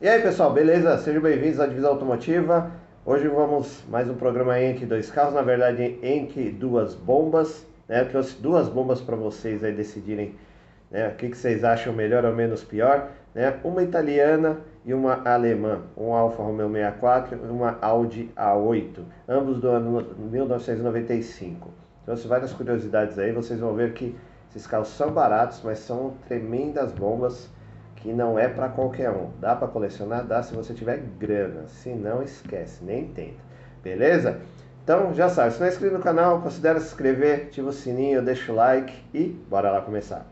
E aí pessoal, beleza? Sejam bem-vindos à Divisão Automotiva. Hoje vamos mais um programa entre dois carros, na verdade entre duas bombas. Né? Eu trouxe duas bombas para vocês aí decidirem né? o que, que vocês acham melhor ou menos pior. Né? Uma italiana e uma alemã, um Alfa Romeo 64 e uma Audi A8, ambos do ano 1995. Trouxe várias curiosidades aí, vocês vão ver que esses carros são baratos, mas são tremendas bombas que não é para qualquer um. Dá para colecionar? Dá se você tiver grana. Se não, esquece, nem tenta. Beleza? Então, já sabe, se não é inscrito no canal, considere se inscrever, ativa o sininho, deixa o like e bora lá começar.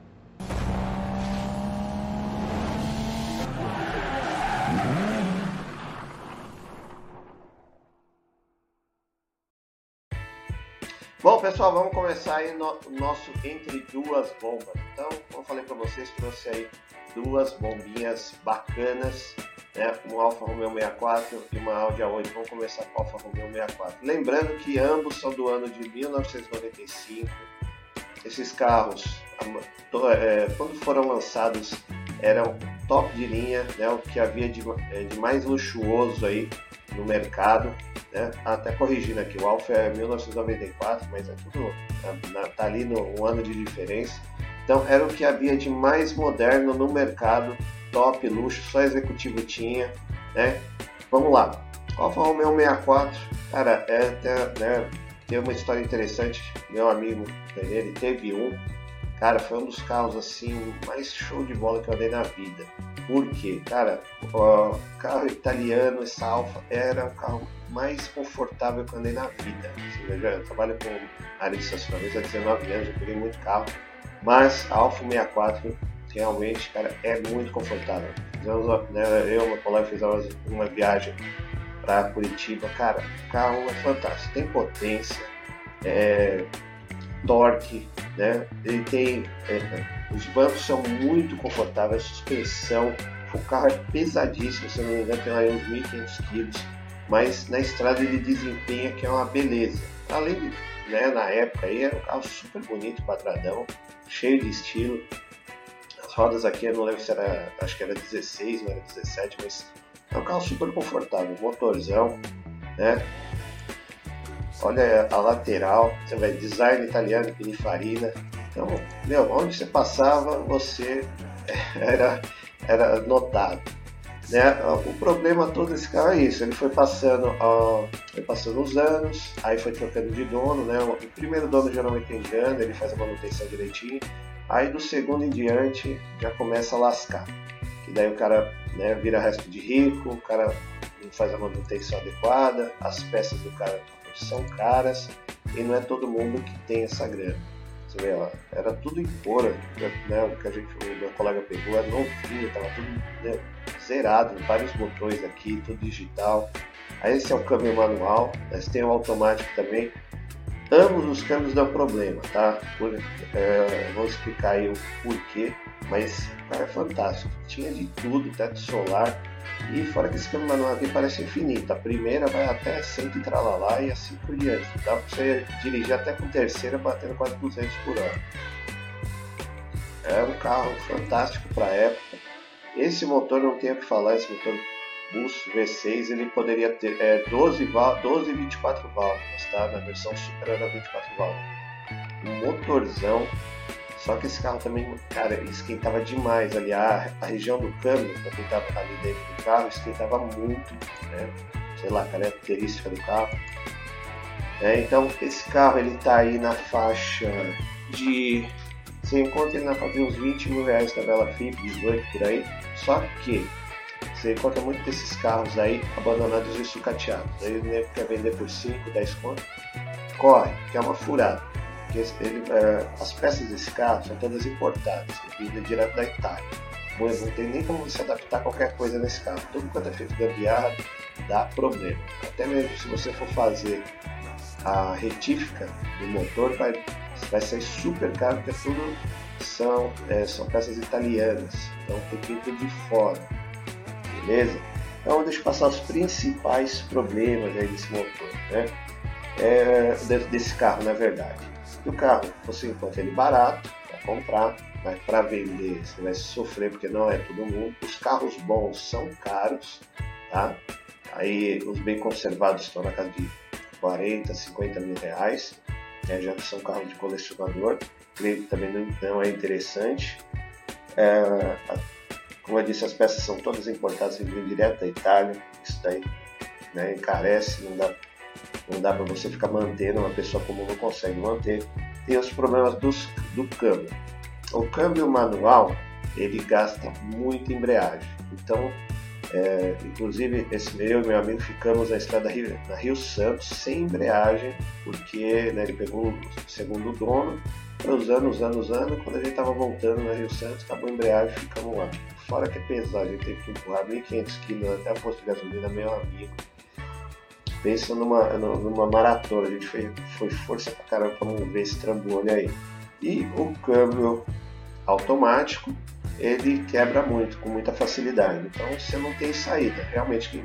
Bom, pessoal, vamos começar aí no nosso Entre Duas Bombas. Então, como eu falei para vocês, trouxe aí duas bombinhas bacanas, né? Um Alfa Romeo 64 e uma Audi A8. Vamos começar com o Alfa Romeo 64. Lembrando que ambos são do ano de 1995. Esses carros, é, quando foram lançados, eram top de linha, né? O que havia de, é, de mais luxuoso aí no mercado. Né? Até corrigindo aqui, o Alfa é 1994, mas é tudo tá ali no um ano de diferença. Então era o que havia de mais moderno no mercado, top, luxo, só executivo tinha, né? Vamos lá. Alfa Romeo 64, cara, é até, né, tem uma história interessante. Meu amigo, ele teve um, cara, foi um dos carros assim mais show de bola que eu andei na vida. Por quê? Cara, o carro italiano, essa Alfa, era o carro mais confortável que eu andei na vida. Você veja, eu trabalho com área de estacionamento há 19 anos, eu peguei muito carro. Mas a Alfa 64 realmente, cara, é muito confortável. Né, eu uma colega fizemos uma viagem para Curitiba, cara, o carro é fantástico, tem potência, é, torque, né? Ele tem, é, os bancos são muito confortáveis, a suspensão, o carro é pesadíssimo, se não me engano tem aí uns 1.500 quilos, mas na estrada ele desempenha que é uma beleza. Além de, né, na época aí era um carro super bonito, quadradão, cheio de estilo. As rodas aqui, eu não lembro se era, acho que era 16, não era 17, mas é um carro super confortável, motorzão, né? Olha a lateral, você vai design italiano, Pininfarina. Então, meu, onde você passava, você era, era notado. Né? O problema todo desse carro é isso, ele foi passando, ó, foi passando os anos, aí foi trocando de dono, né? O primeiro dono geralmente tem grana, ele faz a manutenção direitinho, aí do segundo em diante já começa a lascar. Que daí o cara né, vira resto de rico, o cara não faz a manutenção adequada, as peças do cara são caras e não é todo mundo que tem essa grana. Você vê lá, era tudo em cora, né? O que a gente, o meu colega pegou era novinho, tava tudo né, zerado, vários botões aqui, tudo digital. Esse é o câmbio manual, mas tem o automático também. Ambos os câmbios dão problema, tá? Por, é, vou explicar aí o porquê, mas é fantástico. Tinha de tudo, teto solar. E fora que esse câmbio manual aqui parece infinito. A primeira vai até 100 e tralalá e assim por diante. Dá pra você dirigir até com terceira batendo quase 200 por hora. É um carro fantástico para época. Esse motor não tem o que falar, esse motor Bus V6 ele poderia ter é, 12, 12 e 24 válvulas, tá? Na versão Super era 24 válvulas. Um motorzão, só que esse carro também, cara, esquentava demais ali. A, a região do câmbio, para quem estava ali dentro do carro, esquentava muito, né? Sei lá, característica do carro. É, então, esse carro ele tá aí na faixa de. Você encontra ele na faixa uns 20 mil reais tabela FIP, 18 por aí. Só que você encontra muito desses carros aí abandonados e sucateados. Aí o quer vender por 5, 10 conto. Corre, que é uma furada. Porque ele, é, as peças desse carro são todas importadas, vindas direto da Itália. Não, não tem nem como você adaptar qualquer coisa nesse carro. Tudo quanto é feito gambiarra dá problema. Até mesmo se você for fazer a retífica do motor, vai, vai ser super caro, porque tudo são, é, são peças italianas. Então tem que tudo de fora beleza? Então deixa eu passar os principais problemas aí desse motor, né? É, desse carro, na verdade. o carro você encontra ele barato para comprar, mas para vender você vai sofrer porque não é todo mundo. Os carros bons são caros, tá? Aí os bem conservados estão na casa de 40, 50 mil reais, né? já são carros de colecionador. Creio que também não é interessante. É, como eu disse, as peças são todas importadas, vêm direto da Itália. Isso daí né, encarece, não dá, não dá para você ficar mantendo, uma pessoa comum não consegue manter. Tem os problemas dos, do câmbio. O câmbio manual ele gasta muita embreagem. Então, é, inclusive, esse meu e meu amigo ficamos na estrada Rio, na Rio Santos sem embreagem, porque né, ele pegou o segundo dono, usando, usando, usando. Quando a gente estava voltando na Rio Santos, acabou a embreagem e ficamos lá. Fora que é pesado, a gente teve que empurrar 1.500 kg até a posto de gasolina, meu amigo. Pensa numa, numa maratona, a gente foi, foi força pra caramba pra não ver esse trambolho aí. E o câmbio automático, ele quebra muito, com muita facilidade. Então você não tem saída. Realmente, quem,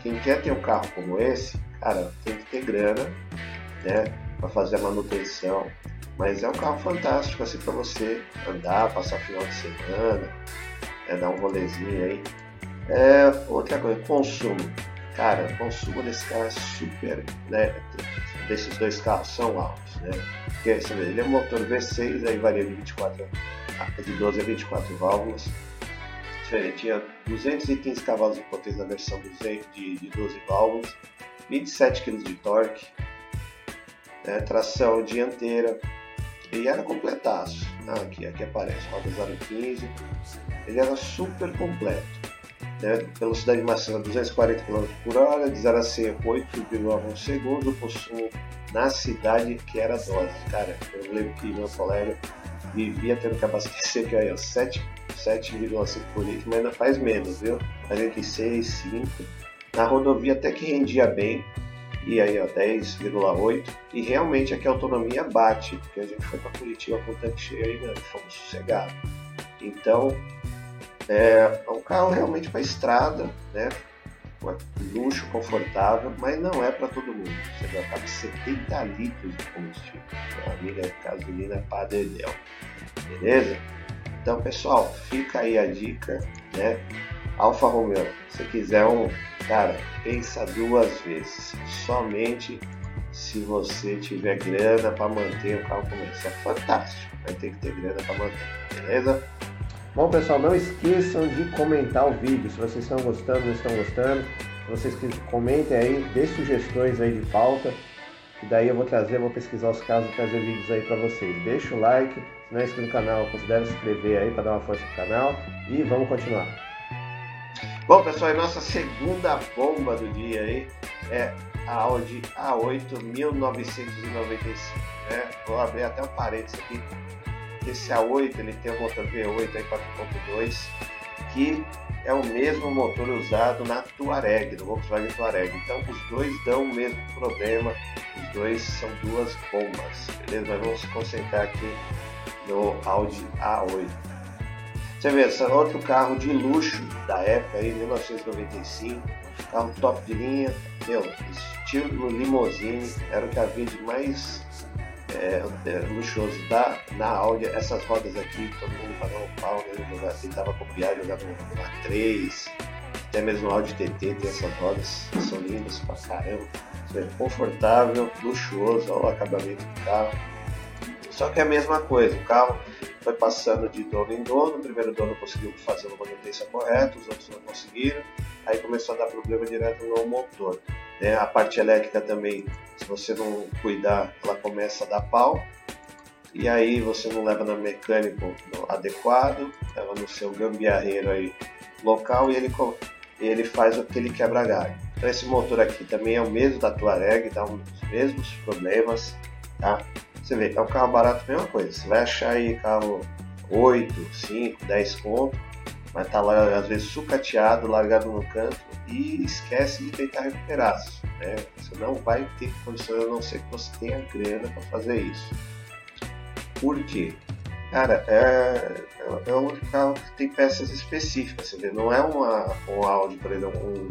quem quer ter um carro como esse, cara, tem que ter grana, né, para fazer a manutenção. Mas é um carro fantástico assim para você andar, passar final de semana, é, dar um rolezinho aí. É, outra coisa, consumo. Cara, o consumo desse carro é super, né? Desses dois carros são altos, né? Porque você vê, ele é um motor V6, aí varia de 24 de 12 a 24 válvulas. Ele tinha 215 cavalos de potência na versão de, de 12 válvulas, 27 kg de torque, né? tração dianteira, e era completaço. Ah, aqui, aqui aparece, roda 015. Ele era super completo. Né? Velocidade máxima 240 km por hora, de 0 a 100 8,1 segundo, consumo na cidade que era dose. Cara, eu lembro que meu colega vivia tendo que abastecer que aí, 7,5 por litro, mas ainda faz menos, viu? Fazia aqui 6, 5. Na rodovia até que rendia bem, e aí ó, 10,8 e realmente aqui a autonomia bate, porque a gente foi para Curitiba com o tanque cheio aí, né, fomos sossegados. Então é, é um carro realmente para estrada, né? Luxo, confortável, mas não é para todo mundo. Você vai gastar 70 litros de combustível. A amiga gasolina é padedel. Beleza? Então, pessoal, fica aí a dica, né? Alfa Romeo, se quiser um Cara, pensa duas vezes. Somente se você tiver grana para manter o carro comercial. Fantástico. Vai ter que ter grana para manter, beleza? Bom, pessoal, não esqueçam de comentar o vídeo. Se vocês estão gostando, não estão gostando. Vocês comentem aí, dê sugestões aí de pauta. E daí eu vou trazer, vou pesquisar os casos e trazer vídeos aí para vocês. Deixa o like, se não é inscrito no canal, considere se inscrever aí para dar uma força pro canal. E vamos continuar. Bom, pessoal, a nossa segunda bomba do dia aí é a Audi A8 1995. Né? Vou abrir até um parênteses aqui. Esse A8 ele tem o motor V8 4.2 que é o mesmo motor usado na Touareg, no Volkswagen Touareg. Então os dois dão o mesmo problema, os dois são duas bombas, beleza? Mas vamos concentrar aqui no Audi A8. Você vê, esse é outro carro de luxo da época, aí, 1995, carro top de linha, meu, estilo limousine, era o que havia de mais é, é, luxuoso da, na Audi. Essas rodas aqui, todo mundo pagava um pau, né? Jogar, tentava copiar, jogar no, no A3, até mesmo no Audi TT tem essas rodas, são lindas pra caramba. É confortável, luxuoso, olha o acabamento do carro. Só que é a mesma coisa, o carro foi passando de dono em dono. O primeiro dono conseguiu fazer uma manutenção correta, os outros não conseguiram. Aí começou a dar problema direto no motor. Né? A parte elétrica também, se você não cuidar, ela começa a dar pau. E aí você não leva no mecânico adequado, leva no seu gambiarreiro aí local e ele, ele faz aquele quebra-galho. Então esse motor aqui também é o mesmo da Touareg, dá os mesmos problemas, tá? Você vê, é um carro barato, mesma coisa. Você vai achar aí carro 8, 5, 10 conto, mas tá lá às vezes sucateado, largado no canto e esquece de tentar recuperar. Né? Você não vai ter condições a não ser que você tenha grana para fazer isso. Por quê? Cara, é, é um carro que tem peças específicas, você vê, não é uma, um Audi, por exemplo, um,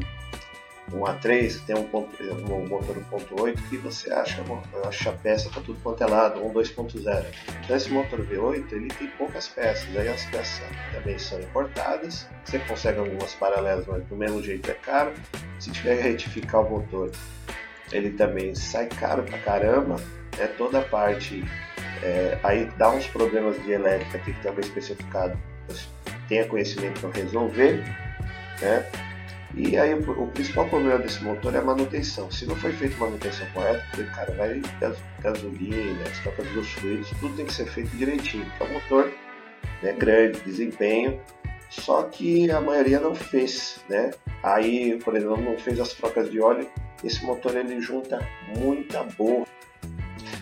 um A3 que tem um, ponto, um motor 1.8 que você acha, acha peça para tudo quanto é lado, um 2.0. Então esse motor V8 ele tem poucas peças, aí as peças também são importadas, você consegue algumas paralelas, mas do mesmo jeito é caro. Se tiver que retificar o motor, ele também sai caro pra caramba, né? toda a parte é, aí dá uns problemas de elétrica, tem que ter um especificado, tenha conhecimento para resolver, né? E aí o, o, principal problema desse motor é a manutenção. Se não foi feita manutenção correta, porque, cara, vai gasolina, as trocas dos fluidos, tudo tem que ser feito direitinho. Porque é um motor né, grande, desempenho, só que a maioria não fez, né? Aí, por exemplo, não fez as trocas de óleo. Esse motor ele junta muita borra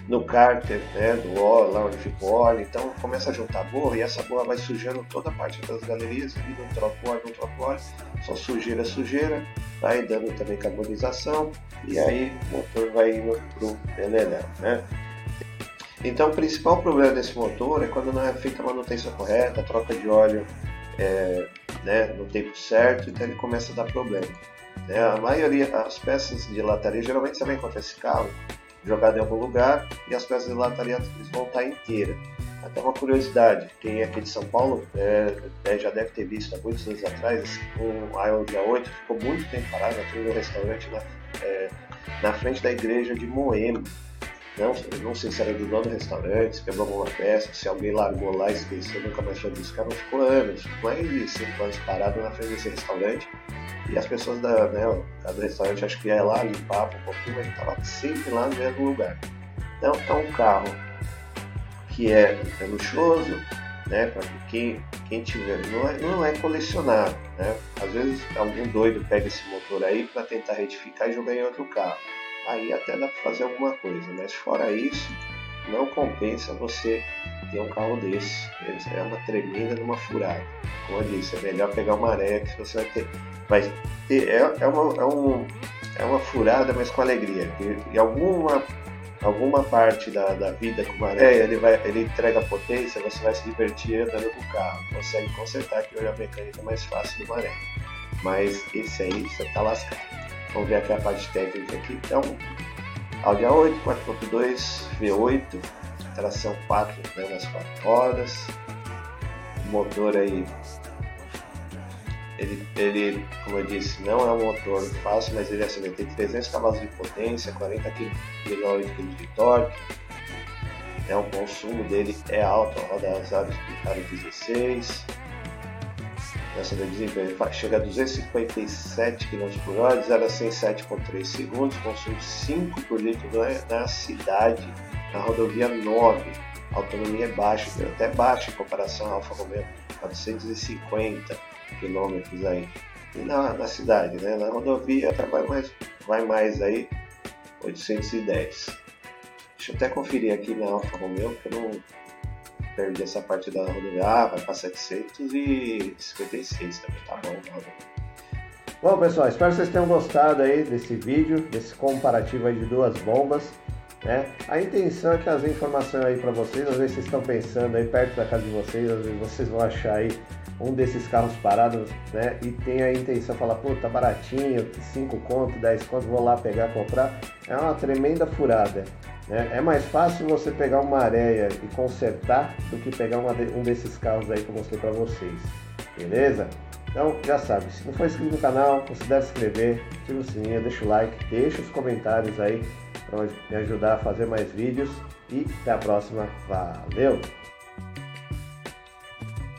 no cárter né, do óleo, lá onde fica o óleo, então começa a juntar borra e essa borra vai sujando toda a parte das galerias, ali não troca óleo, não troca óleo, só sujeira, sujeira, vai dando também carbonização e aí o motor vai indo pro beleléu, né? Então o principal problema desse motor é quando não é feita a manutenção correta, a troca de óleo é, né, no tempo certo, então ele começa a dar problema. Né? A maioria, as peças de lataria, geralmente você vai encontrar esse carro jogado em algum lugar e as peças de lataria vão estar inteiras. Até uma curiosidade, quem é aqui de São Paulo é, é, já deve ter visto há muitos anos atrás, um Aeon 8 ficou muito tempo parado aqui no restaurante na, é, na frente da igreja de Moema. Não, não sei se era do dono do restaurante, se quebrou alguma peça, se alguém largou lá e esqueceu, nunca mais foi buscar, mas ficou anos, mais de 5 anos parado na frente desse restaurante. E as pessoas da, né, do restaurante acho que ia lá, limpava um pouquinho, mas estava sempre lá no mesmo lugar. Então é um carro que é, é luxuoso, né, para quem, quem tiver, não é, não é colecionável. Né? Às vezes algum doido pega esse motor aí para tentar retificar e jogar em outro carro aí até dá para fazer alguma coisa, mas fora isso, não compensa você ter um carro desse. É uma tremenda uma furada. Como eu disse, é melhor pegar uma areia que você vai ter. Ter é, é, uma, é, um, é uma furada, mas com alegria. E, alguma, alguma parte da, da vida com uma areia, ele, vai, ele entrega potência, você vai se divertir andando com o carro. Consegue consertar que hoje a mecânica é mais fácil do maré. Mas esse aí, você tá lascado. Vamos ver aqui a parte técnica aqui. Então, Audi A8, 4.2, V8, tração 4 né, nas 4 rodas. O motor aí, ele, ele, como eu disse, não é um motor fácil, mas ele é, tem 300 cavalos de potência, 40 kg de torque. É, o consumo dele é alto, a roda usada de 16 essa de desempenho chega a 257 km por hora, 0 a 107,3 segundos, consome 5 por litro na cidade, na rodovia 9. A autonomia é baixa, até baixa em comparação ao Alfa Romeo, 450 km aí. E na, na cidade, né? na rodovia vai mais, vai mais aí, 810. Deixa eu até conferir aqui na Alfa Romeo, que eu não perder essa parte da rodovia, ah, vai para 756 também, tá bom. Tá bom, pessoal, espero que vocês tenham gostado aí desse vídeo, desse comparativo aí de duas bombas. Né? A intenção é trazer informação aí para vocês, às vezes vocês estão pensando aí perto da casa de vocês, às vezes vocês vão achar aí um desses carros parados, né? E tem a intenção de falar, pô, tá baratinho, 5 conto, 10 conto, vou lá pegar, comprar. É uma tremenda furada. Né? É mais fácil você pegar uma areia e consertar do que pegar de, um desses carros aí que eu mostrei para vocês. Beleza? Então já sabe, se não for inscrito no canal, considere se inscrever, ativa o sininho, deixa o like, deixa os comentários aí para me ajudar a fazer mais vídeos e até a próxima. Valeu!